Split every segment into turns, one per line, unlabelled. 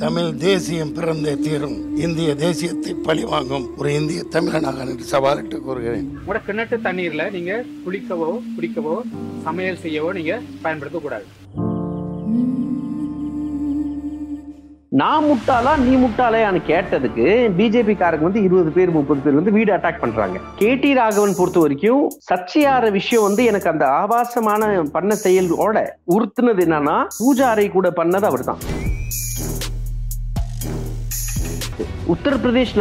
தமிழ் தேசியம் பிறந்தே தீரும். இந்திய தேசியத்தை பழிவாங்கும் ஒரு இந்திய தமிழனாக சவாலிட்டு கூறுகிறேன்.
உங்களோட கிணற்று தண்ணீர்ல நீங்க குளிக்கவோ குடிக்கவோ சமையல் செய்யவோ நீங்க பயன்படுத்த கூடாது.
நான் முட்டாளா நீ முட்டாளையான்னு கேட்டதுக்கு பிஜேபி காரங்க வந்து இருபது பேர் முப்பது பேர் வந்து வீடு அட்டாக் பண்றாங்க. கேடி ராகவன் பொறுத்த வரைக்கும் சர்ச்சையாற விஷயம் வந்து எனக்கு அந்த ஆபாசமான பண்ண செயலோட உறுத்துனது என்னன்னா பூஜாரை கூட பண்ணது அவர்தான். உத்தரப்பிரதேஷ்ல Okay.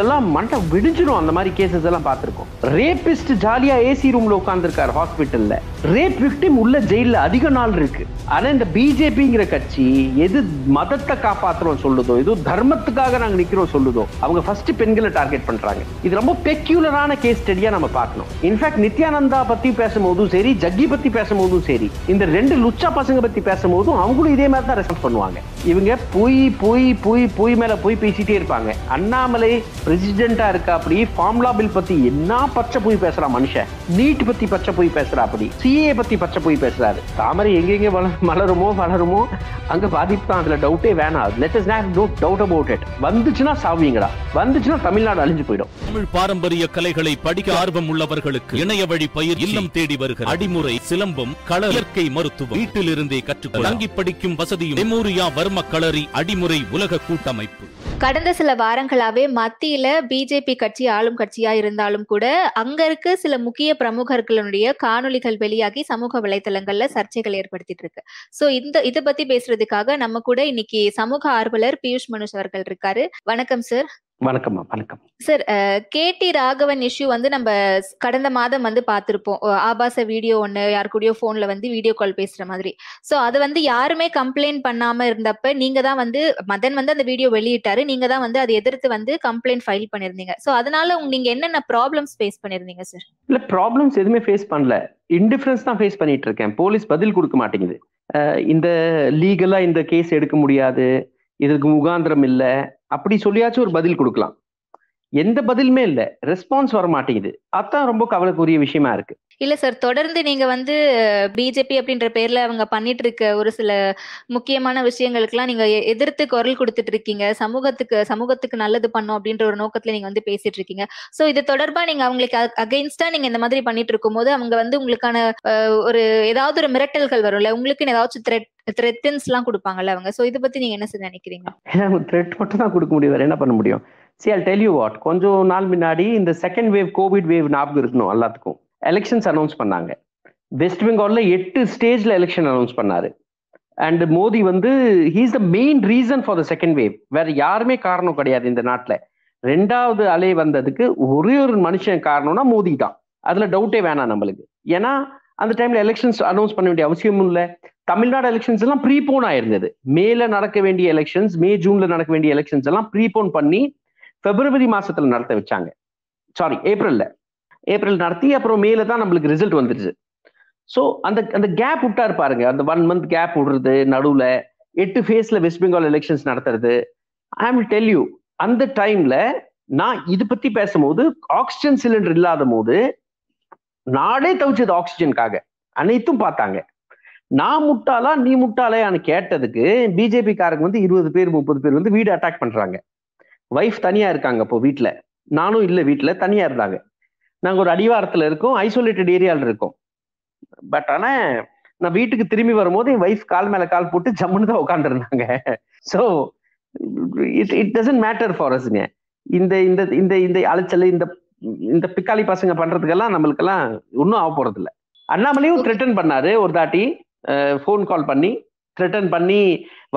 எல்லாம் மண்டை விடிஞ்சிடும் அந்த மாதிரி கேசஸ் எல்லாம் பார்த்துருக்கோம். ரேபிஸ்ட் ஜாலியா ஏசி ரூம்ல உட்கார்ந்துருக்காரு ஹாஸ்பிட்டல்ல ரேப் விக்டிம் உள்ள ஜெயில அதிக நாள் இருக்கு. ஆனா இந்த பிஜேபிங்கிற கட்சி எது மதத்தை காப்பாத்துறோம் சொல்லுதோ எது தர்மத்துக்காக நாங்க நிக்கிறோம் சொல்லுதோ அவங்க ஃபர்ஸ்ட் பெண்களை டார்கெட் பண்றாங்க. இது ரொம்ப பெக்யூலரான கேஸ் ஸ்டடியா நம்ம பார்க்கணும். இன்ஃபேக்ட் நித்யானந்தா பத்தி பேசும்போதும் சரி ஜக்கி பத்தி பேசும்போதும் சரி இந்த ரெண்டு லுச்சா பசங்க பத்தி பேசும்போதும் அவங்களும் இதே மாதிரி தான் ரெஸ்பான்ஸ் பண்ணுவாங்க. இவங்க பொய் போய் போய் பொய் மேல பொய் பேசிட்டே இருப்பாங்க. அண்ணா அண்ணாமலை பிரசிடென்டா இருக்கா அப்படி? ஃபார்முலா பில் பத்தி என்ன பச்சை பொய் பேசுறா மனுஷன்? நீட் பத்தி பச்சை பொய் பேசுறா அப்படி? சிஏ பத்தி பச்சை பொய் பேசுறாரு. தாமரை எங்கெங்க மலருமோ வளருமோ அங்க பாதிப்பு தான். அதுல டவுட்டே வேணாம். Let is not no doubt about it வந்துச்சுன்னா சாவீங்கடா வந்துச்சுன்னா தமிழ்நாடு அழிஞ்சு போயிடும்.
தமிழ் பாரம்பரிய கலைகளை படிக்க ஆர்வம் உள்ளவர்களுக்கு இணைய வழி பயிர் இல்லம் தேடி வருகிற அடிமுறை சிலம்பம் கள இயற்கை மருத்துவம். வீட்டிலிருந்தே கற்றுக்கொள்ள தங்கி படிக்கும் வசதியும் மெமோரியா வர்ம களரி அடிமுறை உலக கூட்டமைப்பு.
கடந்த சில வாரங்களாவே மத்தியில பிஜேபி கட்சி ஆளும் கட்சியா இருந்தாலும் கூட அங்க இருக்க சில முக்கிய பிரமுகர்களுடைய காணொளிகள் வெளியாகி சமூக வலைதளங்கள்ல சர்ச்சைகள் ஏற்படுத்திட்டு இருக்கு. சோ இந்த இத பத்தி பேசுறதுக்காக நம்ம கூட இன்னைக்கு சமூக ஆர்வலர் பியூஷ் மனுஷ் அவர்கள் இருக்காரு. வணக்கம் சார்
வணக்கம்மா வணக்கம்.
சார் கேடி ராகவன் இஷ்யூ வந்து நம்ம கடந்த மாதம் வந்து பார்த்திருப்போம். ஆபாச வீடியோ ஒண்ணு யார் கூடயோ போன்ல வந்து வீடியோ கால் பேசுற மாதிரி. சோ அது வந்து யாருமே கம்ப்ளைண்ட் பண்ணாம இருந்தப்ப நீங்க தான் வந்து மதன் வந்து அந்த வீடியோ வெளியிட்டாரு. நீங்க தான் வந்து அதை எதிர்த்து வந்து கம்ப்ளைண்ட் ஃபைல் பண்ணிருந்தீங்க. சோ அதனால உங்க- நீங்க என்னென்ன ப்ராப்ளம்ஸ் ஃபேஸ் பண்ணிருந்தீங்க சார்
இல்ல ப்ராப்ளம்ஸ் எதுவுமே ஃபேஸ் பண்ணல. இன்டிஃபரன்ஸ் தான் ஃபேஸ் பண்ணிட்டு இருக்கேன் போலீஸ் பதில் கொடுக்க மாட்டேங்குது. இந்த லீகலா இந்த கேஸ் எடுக்க முடியாது. இதுக்கு முகாந்திரம் இல்ல. அப்படி சொல்லியாச்சும் ஒரு பதில் கொடுக்கலாம். எந்த பதிலுமே இல்ல. ரெஸ்பான்ஸ் வர மாட்டேங்குது அதான் ரொம்ப கவலைக்குரிய விஷயமா இருக்கு.
இல்ல சார் தொடர்ந்து நீங்க வந்து பிஜேபி அப்படின்ற பேர்ல அவங்க பண்ணிட்டு இருக்க ஒரு சில முக்கியமான விஷயங்களுக்கெல்லாம் நீங்க எதிர்த்து குரல் கொடுத்துட்டு இருக்கீங்க சமூகத்துக்கு சமூகத்துக்கு நல்லது பண்ணும் அப்படின்ற ஒரு நோக்கத்துல நீங்க வந்து பேசிட்டு இருக்கீங்க சோ இது தொடர்பா நீங்க அவங்களுக்கு அகைன்ஸ்டா நீங்க இந்த மாதிரி பண்ணிட்டு இருக்கும்போது அவங்க வந்து உங்களுக்கான ஒரு ஏதாவது ஒரு மிரட்டல்கள் வரும்ல உங்களுக்குன்னு ஏதாச்சும் த்ரெட் த்ரெட்டன்ஸ் எல்லாம் கொடுப்பாங்கல்ல அவங்க. சோ இதை பத்தி நீங்க என்ன நினைக்கிறீங்க?
த்ரெட் மட்டும் தான் கொடுக்க முடியும். வேற என்ன பண்ண முடியும்? See I'll tell you what கொஞ்சம் நாள் முன்னாடி இந்த செகண்ட் வேவ் கோவிட் வேவ் ஞாபகம் இருக்கணும் எல்லாத்துக்கும். எலெக்ஷன்ஸ் அனௌன்ஸ் பண்ணாங்க. வெஸ்ட் பெங்கால்ல எட்டு ஸ்டேஜ்ல எலெக்ஷன் அனௌன்ஸ் பண்ணாரு. அண்ட் மோடி வந்து he's the main reason for the second wave வேற யாருமே காரணம் கிடையாது இந்த நாட்டில். ரெண்டாவது அலை வந்ததுக்கு ஒரே ஒரு மனுஷன் காரணம்னா மோடி தான். அதுல டவுட்டே வேணாம் நம்மளுக்கு. ஏன்னா அந்த டைம்ல எலெக்ஷன்ஸ் அனௌன்ஸ் பண்ண வேண்டிய அவசியமும் இல்லை. தமிழ்நாடு எலெக்ஷன்ஸ் எல்லாம் ப்ரீபோன் ஆயிருந்தது. மேல நடக்க வேண்டிய எலெக்ஷன்ஸ் மே ஜூன்ல நடக்க வேண்டிய எலெக்ஷன்ஸ் எல்லாம் ப்ரீபோன் பண்ணி பிப்ரவரி மாசத்துல நடத்த வச்சாங்க. சாரி ஏப்ரல்ல ஏப்ரல் நடத்தி அப்புறம் மேல தான் நம்மளுக்கு ரிசல்ட் வந்துருச்சு. ஸோ அந்த அந்த கேப் விட்டாரு பாருங்க. அந்த ஒன் மந்த் கேப் விடுறது நடுவுல எட்டு ஃபேஸ்ல வெஸ்ட் பெங்கால் எலெக்ஷன்ஸ் நடத்துறது. ஐ வில் டெல் யூ அந்த டைம்ல நான் இது பத்தி பேசும்போது ஆக்சிஜன் சிலிண்டர் இல்லாத போது நாடே தவிச்சது ஆக்சிஜனுக்காக அனைத்தும் பார்த்தாங்க. நான் முட்டாளா நீ முட்டாளையான்னு கேட்டதுக்கு பிஜேபி காரங்க வந்து இருபது பேர் முப்பது பேர் வந்து வீடு அட்டாக் பண்றாங்க. ஒய்ஃப் தனியா இருக்காங்க இப்போ வீட்டில் நானும் இல்லை வீட்டில் தனியா இருந்தாங்க. நாங்கள் ஒரு அடிவாரத்தில் இருக்கோம் ஐசோலேட்டட் ஏரியால இருக்கோம். பட் ஆனால் நான் வீட்டுக்கு திரும்பி வரும்போது என் ஒய்ஃப் கால் மேலே கால் போட்டு ஜம்முன்னு தான் உட்காந்துருந்தாங்க so it it doesn't matter for அஸ்ங்க இந்த இந்த இந்த இந்த அலைச்சல் இந்த இந்த பிக்காளி பசங்க பண்றதுக்கெல்லாம் நம்மளுக்கெல்லாம் ஒன்றும் ஆக போறது இல்லை அண்ணாமலையும் த்ரெட்டன் பண்ணாரு ஒரு தாட்டி ஃபோன் கால் பண்ணி த்ரெட்டன் பண்ணி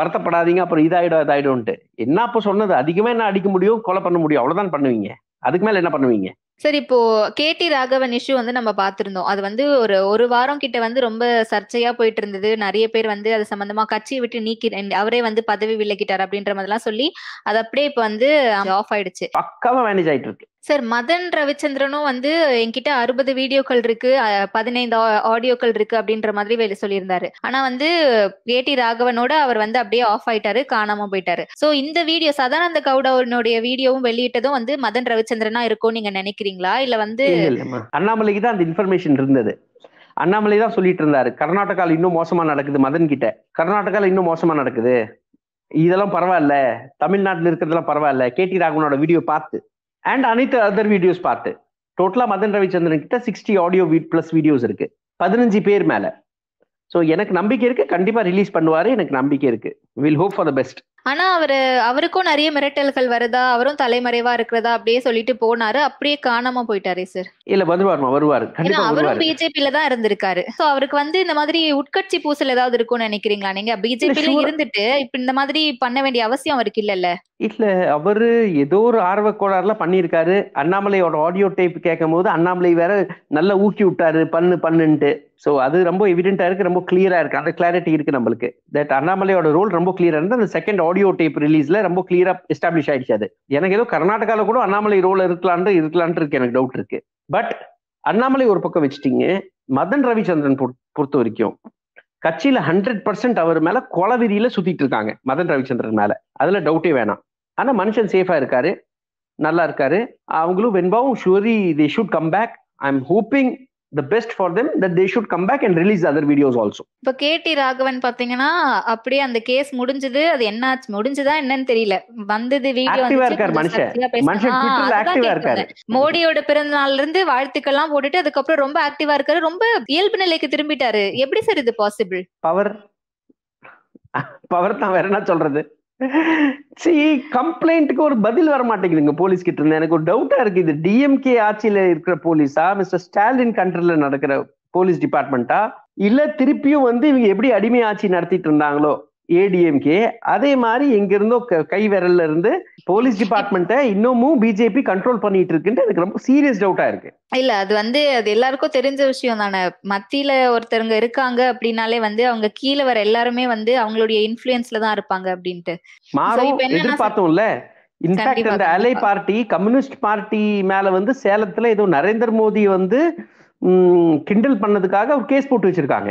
வருத்தப்படாதீங்க அப்புறம் இதாயிடும் இதாயிடும்ட்டு என்ன அப்போ சொன்னது? அதிகமா என்ன அடிக்க முடியும் கொலை பண்ண முடியும்? அவ்வளவுதான் பண்ணுவீங்க. அதுக்கு மேல என்ன பண்ணுவீங்க?
சார் இப்போ கேடி ராகவன் இஷ்யூ வந்து நம்ம பார்த்திருந்தோம். அது வந்து ஒரு ஒரு வாரம் கிட்ட வந்து ரொம்ப சர்ச்சையா போயிட்டு இருந்தது. நிறைய பேர் வந்து அது சம்பந்தமா கட்சியை விட்டு நீக்கி அவரே வந்து பதவி விலகிட்டார் அப்படின்ற மாதிரிலாம் சொல்லி அது அப்படியே இப்போ வந்து ஆஃப் ஆயிடுச்சு.
பக்காவா மேனேஜ் ஆயிட்டு இருக்கு.
சார் மதன் ரவிச்சந்திரனும் வந்து என்கிட்ட அறுபது வீடியோக்கள் இருக்கு பதினைந்து ஆ- ஆடியோக்கள் இருக்கு அப்படின்ற மாதிரி வெளி சொல்லியிருந்தாரு. ஆனா வந்து ஏடி ராகவனோட அவர் வந்து அப்படியே ஆஃப் ஆயிட்டாரு காணாம போயிட்டாரு. சோ இந்த வீடியோ சதானந்த கவுடனுடைய வீடியோவும் வெளியிட்டதும் வந்து மதன் ரவிச்சந்திரனா இருக்கும் நீங்க நினைக்கிறீங்களா? இல்ல வந்து
அண்ணாமலைக்கு தான் அந்த இன்ஃபர்மேஷன் இருந்தது. அண்ணாமலை தான் சொல்லிட்டு இருந்தாரு. கர்நாடகாவில் இன்னும் மோசமா நடக்குது மதன் கிட்ட. கர்நாடகாவில் இன்னும் மோசமா நடக்குது. இதெல்லாம் பரவாயில்ல. தமிழ்நாட்டில் இருக்கிறதெல்லாம் பரவாயில்ல. கேடி ராகவனோட வீடியோ பார்த்து. அண்ட் அனைத்து அதர் வீடியோஸ் பார்த்து. டோட்டலா மதன் ரவிச்சந்திரன் கிட்ட சிக்ஸ்டி ஆடியோ பிளஸ் வீடியோஸ் இருக்கு. பதினஞ்சு பேர் மேல. ஸோ எனக்கு நம்பிக்கை இருக்கு. கண்டிப்பா ரிலீஸ் பண்ணுவாரு. எனக்கு நம்பிக்கை இருக்கு. Will hope for the best
ஆனா அவரு அவருக்கும் நிறைய மிரட்டல்கள் வருதா? அவரும் தலைமறைவா இருக்கிறதா? அப்படியே சொல்லிட்டு போனாரு. அப்படியே காணாம போயிட்டாரே சார்
இல்ல வருவாருமா வருவாரு. கண்டிப்பா
அவரும்
வருவாரு.
பிஜேபில தான் இருந்திருக்காரு. சோ அவருக்கு வந்து இந்த மாதிரி உட்கட்சி பூசல் ஏதாவது இருக்கும்னு நினைக்கிறீங்களா? நீங்க
sure.
இருந்துட்டு இப்ப இந்த மாதிரி பண்ண வேண்டிய அவசியம் அவருக்கு இல்லல்ல?
இல்ல அவரு ஏதோ ஒரு ஆர்வ கோளாறுல பண்ணியிருக்காரு. அண்ணாமலையோட ஆடியோ டேப் கேட்கும் போது அண்ணாமலை வேற நல்லா ஊக்கி விட்டாரு பண்ணு பண்ணுன்ட்டு. ஸோ அது ரொம்ப எவிடென்டா இருக்கு ரொம்ப கிளியரா இருக்கு. அந்த கிளாரிட்டி இருக்கு நம்மளுக்கு. தட் அண்ணாமலையோட ரோல் ரொம்ப கிளியரா இருந்து அந்த செகண்ட் ஆடியோ டேப் ரிலீஸ்ல ரொம்ப கிளியரா எஸ்டாப்ளிஷ் ஆயிடுச்சு அது. எனக்கு ஏதோ கர்நாடகால கூட அண்ணாமலை ரோல் இருக்கலான்ட்டு இருக்கலான் இருக்கு எனக்கு டவுட் இருக்கு. பட் அண்ணாமலை ஒரு பக்கம் வச்சுட்டீங்க. மதன் ரவிச்சந்திரன் பொறுத்த- பொறுத்த வரைக்கும் கட்சியில ஹண்ட்ரட் பர்சன்ட் அவர் மேல கொலவிரியில சுத்திட்டு இருக்காங்க மதன் ரவிச்சந்திரன் மேல. அதுல டவுட்டே வேணாம். ஆனா மனுஷன் சேஃபா இருக்காரு. நல்லா இருக்காரு. அவங்களும் வெண்பாவும் surely they should come back I am hoping the best for them that they should come back and release other videos also
இப்ப கேடி ராகவன் பாத்தீங்கன்னா அப்படியே அந்த கேஸ் முடிஞ்சது. அது என்ன ஆச்சு முடிஞ்சதா என்னன்னு தெரியல. வந்தது வீடியோ
இருக்காரு மனுஷன்.
மோடியோட பிறந்த நாள்ல இருந்து வாழ்த்துக்கள்லாம் போட்டுட்டு அதுக்கப்புறம் ரொம்ப ஆக்டிவா இருக்காரு. ரொம்ப இயல்பு நிலைக்கு திரும்பிட்டாரு. எப்படி சார் இது பாசிபிள்
பவர் பவர் தான் வேற என்ன சொல்றது? சி கம்ப்ளைண்ட்டுக்கு ஒரு பதில் வர மாட்டேங்குதுங்க போலீஸ் கிட்ட இருந்து. எனக்கு ஒரு டவுட்டா இருக்கு இது டிஎம்கே ஆட்சியில இருக்கிற போலீஸா? மிஸ்டர் ஸ்டாலின் கண்ட்ரில நடக்கிற போலீஸ் டிபார்ட்மெண்ட்டா இல்ல திருப்பியும் வந்து இவங்க எப்படி அடிமை ஆட்சி நடத்திட்டு இருந்தாங்களோ? ஏடிஎம்கே அதே மாதிரி எங்க இருந்தோ க- விரல்ல இருந்து போலீஸ் டிபார்ட்மெண்ட்டை இன்னமும் பிஜேபி கண்ட்ரோல் பண்ணிட்டு இருக்குன்ட்டு எனக்கு ரொம்ப சீரியஸ் டவுட்டா இருக்கு.
இல்ல அது வந்து அது எல்லாருக்கும் தெரிஞ்ச விஷயம் தானே. மத்தியில ஒருத்தருங்க இருக்காங்க அப்படின்னாலே வந்து அவங்க கீழே வர எல்லாருமே வந்து அவங்களுடைய இன்ஃபுளுயன்ஸ்ல தான் இருப்பாங்க அப்படின்ட்டு.
மாறும். எதிர்பார்த்தோம்ல? இன்ஃபேக்ட் அந்த அலை. பார்ட்டி கம்யூனிஸ்ட் பார்ட்டி மேல வந்து சேலத்துல ஏதோ நரேந்திர மோடி வந்து கிண்டல் பண்ணதுக்காக ஒரு கேஸ் போட்டு வச்சிருக்காங்க.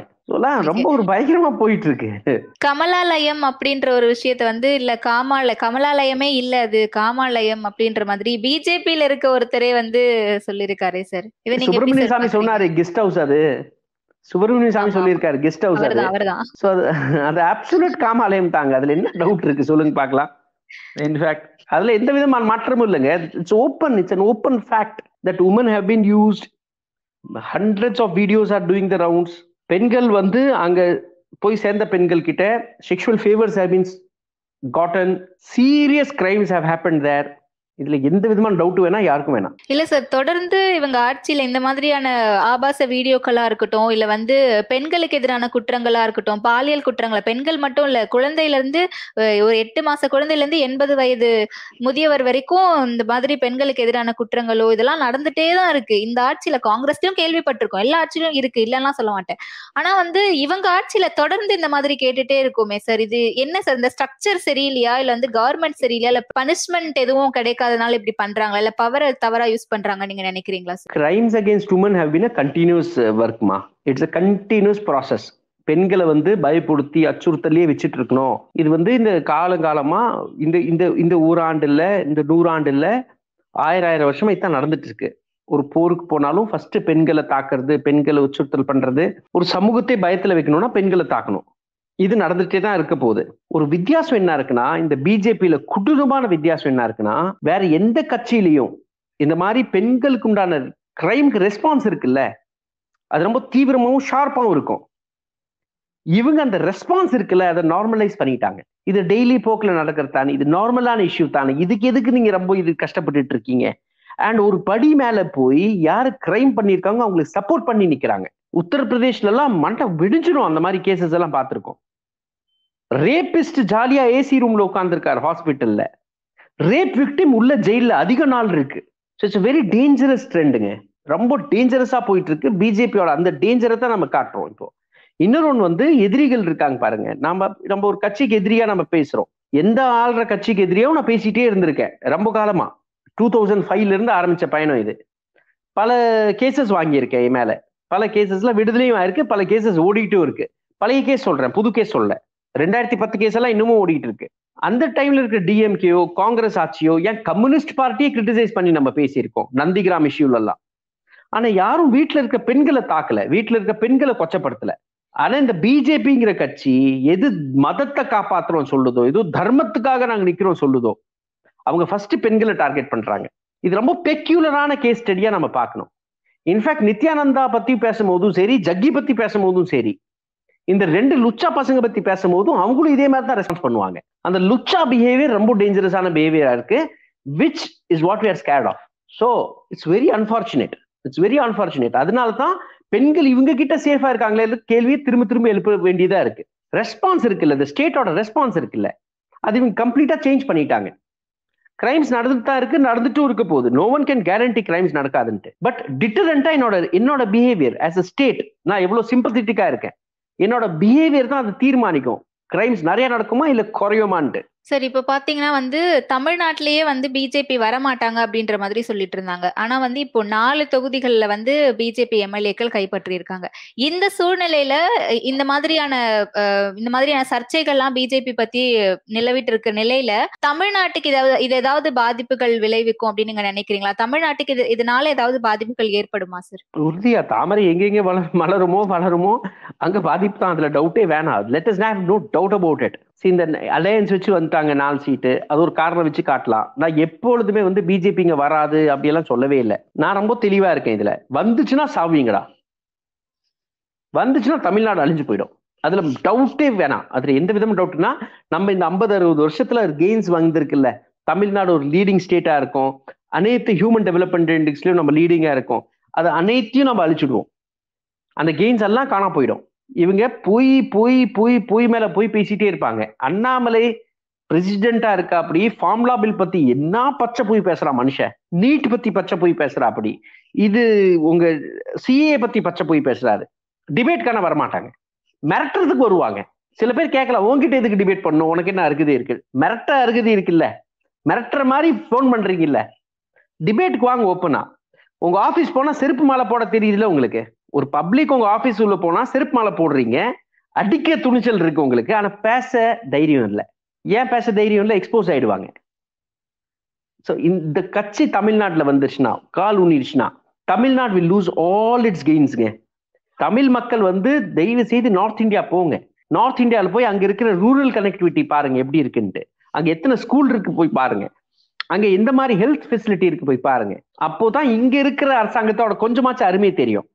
ரொம்ப ஒரு பயங்கரமா போயிட்டு இருக்கு
கமலாலயம் அப்படின்ற ஒரு விஷயத்த வந்து இல்ல காமால கமலாலயமே இல்ல அது காமாலயம் அப்படின்ற மாதிரி பிஜேபியில இருக்க ஒருத்தரே வந்து சொல்லிருக்காரே சார். இதை நீங்க
சாமி? சொன்னாரு கெஸ்ட் ஹவுஸ் அது. சுப்பிரமணிய சாமி
ஆமா.
சொல்லியிருக்காரு கெஸ்ட் ஹவுஸ் அது. ஸோ அது அது அப்சல்யூட் காமாலயம் தாங்க அதுல என்ன டவுட் இருக்கு சொல்லுங்க பார்க்கலாம். இன்ஃபேக்ட் அதுல எந்த விதமான மாற்றமும் இல்லைங்க. It's open it's an open fact that women have been used hundreds of videos are doing the rounds பெண்கள் வந்து அங்க போய் சேர்ந்த பெண்கள் கிட்ட sexual favours have been gotten serious crimes have happen there இதுல எந்த விதமான டவுட் வேணா யாருக்கும் வேணாம்.
இல்ல சார் தொடர்ந்து இவங்க ஆட்சியில இந்த மாதிரியான ஆபாச வீடியோக்களா இருக்கட்டும் இல்ல வந்து பெண்களுக்கு எதிரான குற்றங்களா இருக்கட்டும் பாலியல் குற்றங்களா பெண்கள் மட்டும் இல்ல குழந்தையில இருந்து ஒரு எட்டு மாச குழந்தையில இருந்து எண்பது வயது முதியவர் வரைக்கும் இந்த மாதிரி பெண்களுக்கு எதிரான குற்றங்களோ இதெல்லாம் நடந்துட்டே தான் இருக்கு. இந்த ஆட்சியில காங்கிரஸ்லயும் கேள்விப்பட்டிருக்கோம். எல்லா ஆட்சியிலும் இருக்கு இல்லலாம் சொல்ல மாட்டேன். ஆனா வந்து இவங்க ஆட்சியில தொடர்ந்து இந்த மாதிரி கேட்டுட்டே இருக்குமே சார் இது என்ன சார் இந்த ஸ்ட்ரக்சர் சரியில்லையா? இல்ல வந்து கவர்மெண்ட் சரியில்லையா? இல்ல பனிஷ்மெண்ட் எதுவும் கிடைக்காது? இருக்காதனால இப்படி பண்றாங்களா? இல்ல பவரை தவறா யூஸ் பண்றாங்க நீங்க நினைக்கிறீங்களா
crimes against women have been a continuous ஒர்க்மா it's a continuous process பெண்களை வந்து பயப்படுத்தி அச்சுறுத்தலையே வச்சுட்டு இருக்கணும் இது வந்து இந்த காலங்காலமா இந்த இந்த இந்த ஊராண்டுல இந்த நூறாண்டுல ஆயிரம் ஆயிரம் வருஷமா இதான் நடந்துட்டு இருக்கு ஒரு போருக்கு போனாலும் ஃபர்ஸ்ட் பெண்களை தாக்குறது பெண்களை அச்சுறுத்தல் பண்றது ஒரு சமூகத்தை பயத்துல வைக்கணும்னா பெண்களை தாக்கணும். இது நடந்துட்டே தான் இருக்க போகுது. ஒரு வித்தியாசம் என்ன இருக்குன்னா இந்த பிஜேபியில கொடூரமான வித்தியாசம் என்ன இருக்குன்னா வேற எந்த கட்சியிலையும் இந்த மாதிரி பெண்களுக்கு உண்டான கிரைம்க்கு ரெஸ்பான்ஸ் இருக்குல்ல அது ரொம்ப தீவிரமாவும் ஷார்ப்பாகவும் இருக்கும். இவங்க அந்த ரெஸ்பான்ஸ் இருக்குல்ல அதை நார்மலைஸ் பண்ணிட்டாங்க. இது டெய்லி போக்கில் நடக்கிறது தானே இது நார்மலான இஷ்யூ தானே இதுக்கு எதுக்கு நீங்க ரொம்ப இது கஷ்டப்பட்டுட்டு இருக்கீங்க? அண்ட் ஒரு படி மேல போய் யாரு கிரைம் பண்ணியிருக்காங்க அவங்களுக்கு சப்போர்ட் பண்ணி நிக்கிறாங்க. உத்தரப்பிரதேஷ்ல எல்லாம் மண்டை விடிஞ்சிடும் அந்த மாதிரி கேசஸ் எல்லாம் பார்த்துருக்கோம். ரேபிஸ்ட் ஜாலியா ஏசி ரூம்ல உட்காந்துருக்காரு ஹாஸ்பிட்டல்ல ரேப் விக்டிம் உள்ள ஜெயில அதிக நாள் இருக்கு. ஸோ இட்ஸ் வெரி டேஞ்சரஸ் ட்ரெண்டுங்க ரொம்ப டேஞ்சரஸா போயிட்டு இருக்கு. பிஜேபியோட அந்த டேஞ்சரை தான் நம்ம காட்டுறோம் இப்போ. இன்னொரு ஒன்று வந்து எதிரிகள் இருக்காங்க பாருங்க. நம்ம நம்ம ஒரு கட்சிக்கு எதிரியா நம்ம பேசுறோம். எந்த ஆள்ற கட்சிக்கு எதிரியாவும் நான் பேசிட்டே இருந்திருக்கேன். ரொம்ப காலமா. டூ தௌசண்ட் ஃபைவ்ல இருந்து ஆரம்பிச்ச பயணம் இது. பல கேசஸ் வாங்கியிருக்கேன் என் மேல. பல கேசஸ்ல விடுதலையும் ஆயிருக்கு. பல கேசஸ் ஓடிட்டும் இருக்கு. பழைய கேஸ் சொல்றேன். புது கேஸ் சொல்ல. ரெண்டாயிரத்தி பத்து கேஸ் எல்லாம் இன்னமும் ஓடிட்டு இருக்கு அந்த டைம்ல இருக்க டிஎம்கேயோ காங்கிரஸ் ஆட்சியோ ஏன் கம்யூனிஸ்ட் பார்ட்டியை கிரிட்டிசைஸ் பண்ணி நம்ம பேசியிருக்கோம் நந்திகிராம் இஷ்யூல எல்லாம். ஆனா யாரும் வீட்டுல இருக்க பெண்களை தாக்கல வீட்டுல இருக்க பெண்களை கொச்சப்படுத்தல. ஆனா இந்த பிஜேபிங்கிற கட்சி எது மதத்தை காப்பாத்துறோம் சொல்லுதோ எது தர்மத்துக்காக நாங்க நிக்கிறோம் சொல்லுதோ அவங்க ஃபர்ஸ்ட் பெண்களை டார்கெட் பண்றாங்க. இது ரொம்ப பெக்யூலரான கேஸ் ஸ்டடியா நம்ம பார்க்கணும். இன்ஃபேக்ட் நித்யானந்தா பத்தி பேசும்போதும் சரி ஜக்கி பத்தி பேசும்போதும் சரி இந்த ரெண்டு லுச்சா பசங்க பத்தி பேசும்போதும் அவங்களும் இதே மாதிரி தான் ரெஸ்பான்ஸ் பண்ணுவாங்க. அந்த லுச்சா பிஹேவியர் ரொம்ப டேஞ்சரஸான பிஹேவியரா இருக்கு which is what we are scared of so it's very unfortunate it's very unfortunate அதனால தான் பெண்கள் இவங்க கிட்ட சேஃபா இருக்காங்களே கேள்வியை திரும்ப திரும்ப எழுப்ப வேண்டியதா இருக்கு. ரெஸ்பான்ஸ் இருக்குல்ல இந்த ஸ்டேட்டோட ரெஸ்பான்ஸ் இருக்குல்ல அது இவங்க கம்ப்ளீட்டா சேஞ்ச் பண்ணிட்டாங்க. கிரைம்ஸ் நடந்துட்டு தான் இருக்கு நடந்துட்டும் இருக்க போகுது. No one can guarantee crimes நடக்காதுன்ட்டு. But டிட்டரண்டா என்னோட என்னோட பிஹேவியர் ஆஸ் அ ஸ்டேட் நான் எவ்வளவு சிம்பத்திட்டிக்கா இருக்கேன். என்னோட பிஹேவியர் தான் அது தீர்மானிக்கும். கிரைம்ஸ் நிறைய நடக்குமா இல்ல குறையுமான்ட்டு?
சரி இப்ப பாத்தீங்கன்னா வந்து தமிழ்நாட்டிலேயே வந்து பிஜேபி வரமாட்டாங்க அப்படின்ற மாதிரி சொல்லிட்டு இருந்தாங்க. ஆனா வந்து இப்போ நாலு தொகுதிகள்ல வந்து பிஜேபி எம்எல்ஏக்கள் கைப்பற்றி இருக்காங்க இந்த சூழ்நிலையில இந்த மாதிரியான இந்த மாதிரியான சர்ச்சைகள்லாம் பிஜேபி பத்தி நிலவிட்டு இருக்க நிலையில தமிழ்நாட்டுக்கு இதாவது இது ஏதாவது பாதிப்புகள் விளைவிக்கும் அப்படின்னு நீங்க நினைக்கிறீங்களா? தமிழ்நாட்டுக்கு இது இதனால ஏதாவது பாதிப்புகள் ஏற்படுமா சார்?
உறுதியா தாமரை எங்கெங்க மலருமோ வளருமோ அங்க பாதிப்பு தான். அதுல டவுட்டே வேணாம். Let is no doubt about it இந்த அலையன்ஸ் வச்சு வந்துட்டாங்க நாலு சீட்டு அது ஒரு காரணம் வச்சு காட்டலாம். நான் எப்பொழுதுமே வந்து பிஜேபி இங்க வராது அப்படியெல்லாம் சொல்லவே இல்லை. நான் ரொம்ப தெளிவா இருக்கேன் இதுல. வந்துச்சுன்னா சாவீங்கடா வந்துச்சுன்னா தமிழ்நாடு அழிஞ்சு போயிடும். அதுல டவுட்டே வேணாம். அதுல எந்த விதமும் டவுட்னா நம்ம இந்த ஐம்பது அறுபது வருஷத்துல கெயின்ஸ் வந்திருக்குல்ல தமிழ்நாடு ஒரு லீடிங் ஸ்டேட்டா இருக்கும். அனைத்து ஹியூமன் டெவலப்மெண்ட் இண்டெக்ஸ்லயும் நம்ம லீடிங்கா இருக்கும். அது அனைத்தையும் நம்ம அழிச்சுடுவோம். அந்த கெயின்ஸ் எல்லாம் காணா போயிடும். இவங்க பொய் பொய் பொய் பொய் மேல பொய் பேசிட்டே இருப்பாங்க. அண்ணாமலை பிரசிடென்டா இருக்கா அப்படி ஃபார்முலா பில் பத்தி என்ன பச்சை போய் பேசுறான் மனுஷன்? நீட் பத்தி பச்சை போய் பேசுறா அப்படி. இது உங்க சிஏ பத்தி பச்சை போய் பேசுறாரு. டிபேட்கான வரமாட்டாங்க. மிரட்டுறதுக்கு வருவாங்க. சில பேர் கேட்கலாம் உன்கிட்ட எதுக்கு டிபேட் பண்ணணும்? உனக்கு என்ன அருகதி இருக்கு? மிரட்ட அருகதி இருக்குல்ல. மிரட்டுற மாதிரி ஃபோன் பண்றீங்கல்ல. டிபேட்டுக்கு வாங்க ஓப்பனா உங்க ஆபீஸ் போனா செருப்பு மாலை போட தெரியுதுல உங்களுக்கு? ஒரு பப்ளிக் உங்க ஆபீஸ் உள்ள போனா செருப்பு மாலை போடுறீங்க. அடிக்க துணிச்சல் இருக்கு உங்களுக்கு. ஆனா பேச தைரியம் இல்லை. ஏன் பேச தைரியம் இல்லை எக்ஸ்போஸ் ஆயிடுவாங்க. ஸோ இந்த கட்சி தமிழ்நாட்டில் வந்துருச்சுன்னா கால் ஊனிடுச்சுன்னா Tamil Nadu will lose all it's கெயின்ஸுங்க Tamil மக்கள் வந்து தயவு செய்து நார்த் இந்தியா போங்க. நார்த் இந்தியாவில் போய் அங்கே இருக்கிற ரூரல் கனெக்டிவிட்டி பாருங்க எப்படி இருக்குன்ட்டு. அங்கே எத்தனை ஸ்கூல் இருக்கு போய் பாருங்க. அங்கே எந்த மாதிரி ஹெல்த் ஃபெசிலிட்டி இருக்கு போய் பாருங்க. அப்போதான் இங்க இருக்கிற அரசாங்கத்தோட கொஞ்சமாச்சும் அருமை தெரியும்.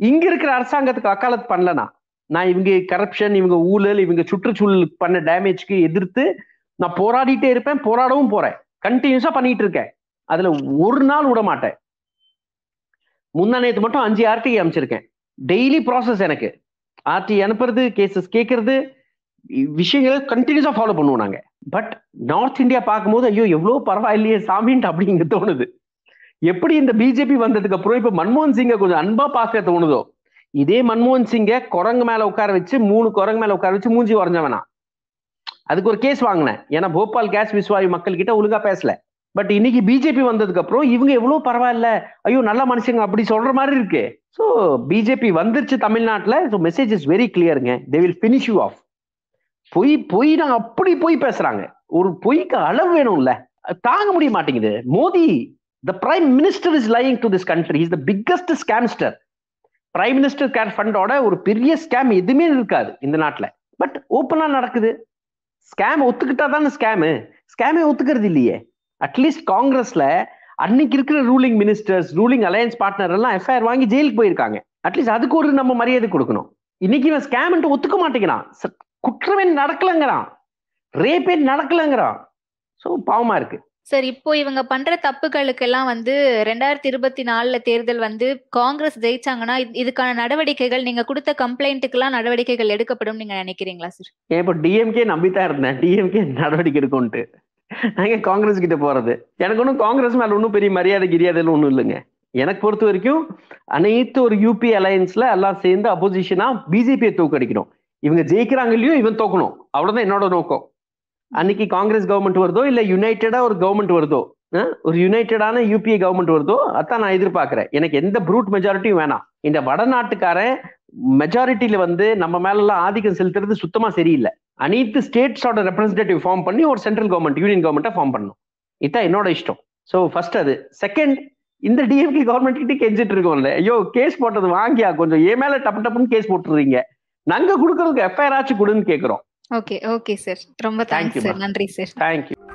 இங்க இருக்கிற அரசாங்கத்துக்கு வக்காலத்து பண்ணலனா நான் இவங்க கரப்ஷன் இவங்க ஊழல் இவங்க சுற்றுச்சூழல் பண்ண டேமேஜ்க்கு எதிர்த்து நான் போராடிட்டே இருப்பேன் போராடவும் போறேன். கண்டினியூஸா பண்ணிட்டு இருக்கேன். அதுல ஒரு நாள் விட மாட்டேன். முந்தானேத்து மட்டும் அஞ்சு ஆர்டி அமைச்சிருக்கேன் டெய்லி ப்ராசஸ் எனக்கு. ஆர்டி அனுப்புறது கேசஸ் கேட்கறது விஷயங்களை கண்டினியூஸா ஃபாலோ பண்ணுவோம் நாங்க. பட் நார்த் இந்தியா பார்க்கும்போது ஐயோ எவ்வளவு பரவாயில்லையே சாமின்ட்டு அப்படிங்க தோணுது. எப்படி இந்த பிஜேபி வந்ததுக்கு அப்புறம் இப்ப மன்மோகன் சிங்கை கொஞ்சம் அன்பா பார்க்க தோணுதோ? இதே மன்மோகன் சிங்கை குரங்கு மேல உட்கார வச்சு மூணு குரங்கு மேல உட்கார வச்சு மூஞ்சி வரைஞ்சவனா அதுக்கு ஒரு கேஸ் வாங்கினேன். ஏன்னா போபால் கேஸ் விஸ்வாயு மக்கள் கிட்ட ஒழுங்கா பேசல. பட் இன்னைக்கு பிஜேபி வந்ததுக்கு அப்புறம் இவங்க எவ்வளவு பரவாயில்ல. ஐயோ நல்ல மனுஷங்க அப்படி சொல்ற மாதிரி இருக்கு. ஸோ பிஜேபி வந்துருச்சு தமிழ்நாட்டில். So message is very கிளியருங்க they will finish you off பொய் பொய் நான் அப்படி பொய் பேசுறாங்க. ஒரு பொய்க்கு அளவு வேணும்ல. அது தாங்க முடிய மாட்டேங்குது. Modi the prime minister is lying to this country is the biggest scamster prime minister care ஃபண்டோட ஒரு பெரிய ஸ்கேம் எதுவுமே இருக்காது இந்த நாட்டில். பட் ஓப்பனாக நடக்குது. ஸ்கேம் ஒத்துக்கிட்டா தானே ஸ்கேமு ஸ்கேமே ஒத்துக்கிறது இல்லையே. அட்லீஸ்ட் காங்கிரஸ்ல அன்னைக்கு இருக்கிற ruling ministers ruling alliance partner எல்லாம் எஃப்ஐஆர் வாங்கி ஜெயிலுக்கு போயிருக்காங்க. அட்லீஸ்ட் அதுக்கு ஒரு நம்ம மரியாதை கொடுக்கணும். இன்னைக்கு இவன் ஸ்கேம்ன்ட்டு ஒத்துக்க மாட்டேங்கிறான். குற்றமே நடக்கலங்கிறான். ரேப்பே நடக்கலங்கிறான். ஸோ பாவமா இருக்கு.
சார் இப்போ இவங்க பண்ற தப்புகளுக்கெல்லாம் வந்து ரெண்டாயிரத்தி இருபத்தி நாலுல தேர்தல் வந்து காங்கிரஸ் ஜெயிச்சாங்கன்னா இதுக்கான நடவடிக்கைகள் நீங்க கொடுத்த கம்ப்ளைண்ட்டுக்கெல்லாம் நடவடிக்கைகள் எடுக்கப்படும் நீங்க நினைக்கிறீங்களா சார்
ஏன் இப்போ டிஎம்கே நம்பித்தான் இருந்தேன். டிஎம்கே நடவடிக்கை எடுக்கும்ட்டு நாங்க காங்கிரஸ் கிட்ட போறது? எனக்கு ஒன்றும் காங்கிரஸ் மேல ஒன்றும் பெரிய மரியாதை கிரியாதைன்னு ஒன்றும் இல்லைங்க. எனக்கு பொறுத்த வரைக்கும் அனைத்து ஒரு யூபி அலையன்ஸ்ல எல்லாம் சேர்ந்து அப்போசிஷனா பிஜேபியை தோக்கடிக்கணும் இவங்க ஜெயிக்கிறாங்க இல்லையோ இவன் தோக்கணும். அவ்வளவுதான் என்னோட நோக்கம். அன்னைக்கு காங்கிரஸ் கவர்மெண்ட் வருதோ இல்ல யுனைடெடா ஒரு கவர்மெண்ட் வருதோ? ஒரு யுனைடெடான யூபிஏ கவர்மெண்ட் வருதோ? அதான் நான் எதிர்பார்க்கிறேன். எனக்கு எந்த ப்ரூட் மெஜாரிட்டியும் வேணாம். இந்த வடநாட்டுக்காரன் மெஜாரிட்டியில வந்து நம்ம மேல எல்லாம் ஆதிக்கம் செலுத்துறது சுத்தமா சரியில்லை. அனைத்து ஸ்டேட்ஸோட ரெப்ரஸன்டேட்டிவ் ஃபார்ம் பண்ணி ஒரு சென்ட்ரல் கவர்மெண்ட் யூனியன் கவர்மெண்ட்டை ஃபார்ம் பண்ணும் இதான் என்னோட இஷ்டம். ஸோ ஃபர்ஸ்ட் அது. செகண்ட் இந்த டிஎம்கே கவர்மெண்ட் கிட்ட கெஞ்சிட்டு இருக்கோம்ல. ஐயோ கேஸ் போட்டது வாங்கியா? கொஞ்சம் ஏ மேல டப்பு டப்புன்னு கேஸ் போட்டுறீங்க. நாங்க கொடுக்கறதுக்கு எஃப்ஐஆர் ஆச்சு கொடுன்னு கேட்குறோம்
ஓகே ஓகே சார். ரொம்ப தேங்க்ஸ் சார். நன்றி சார்.
Thank you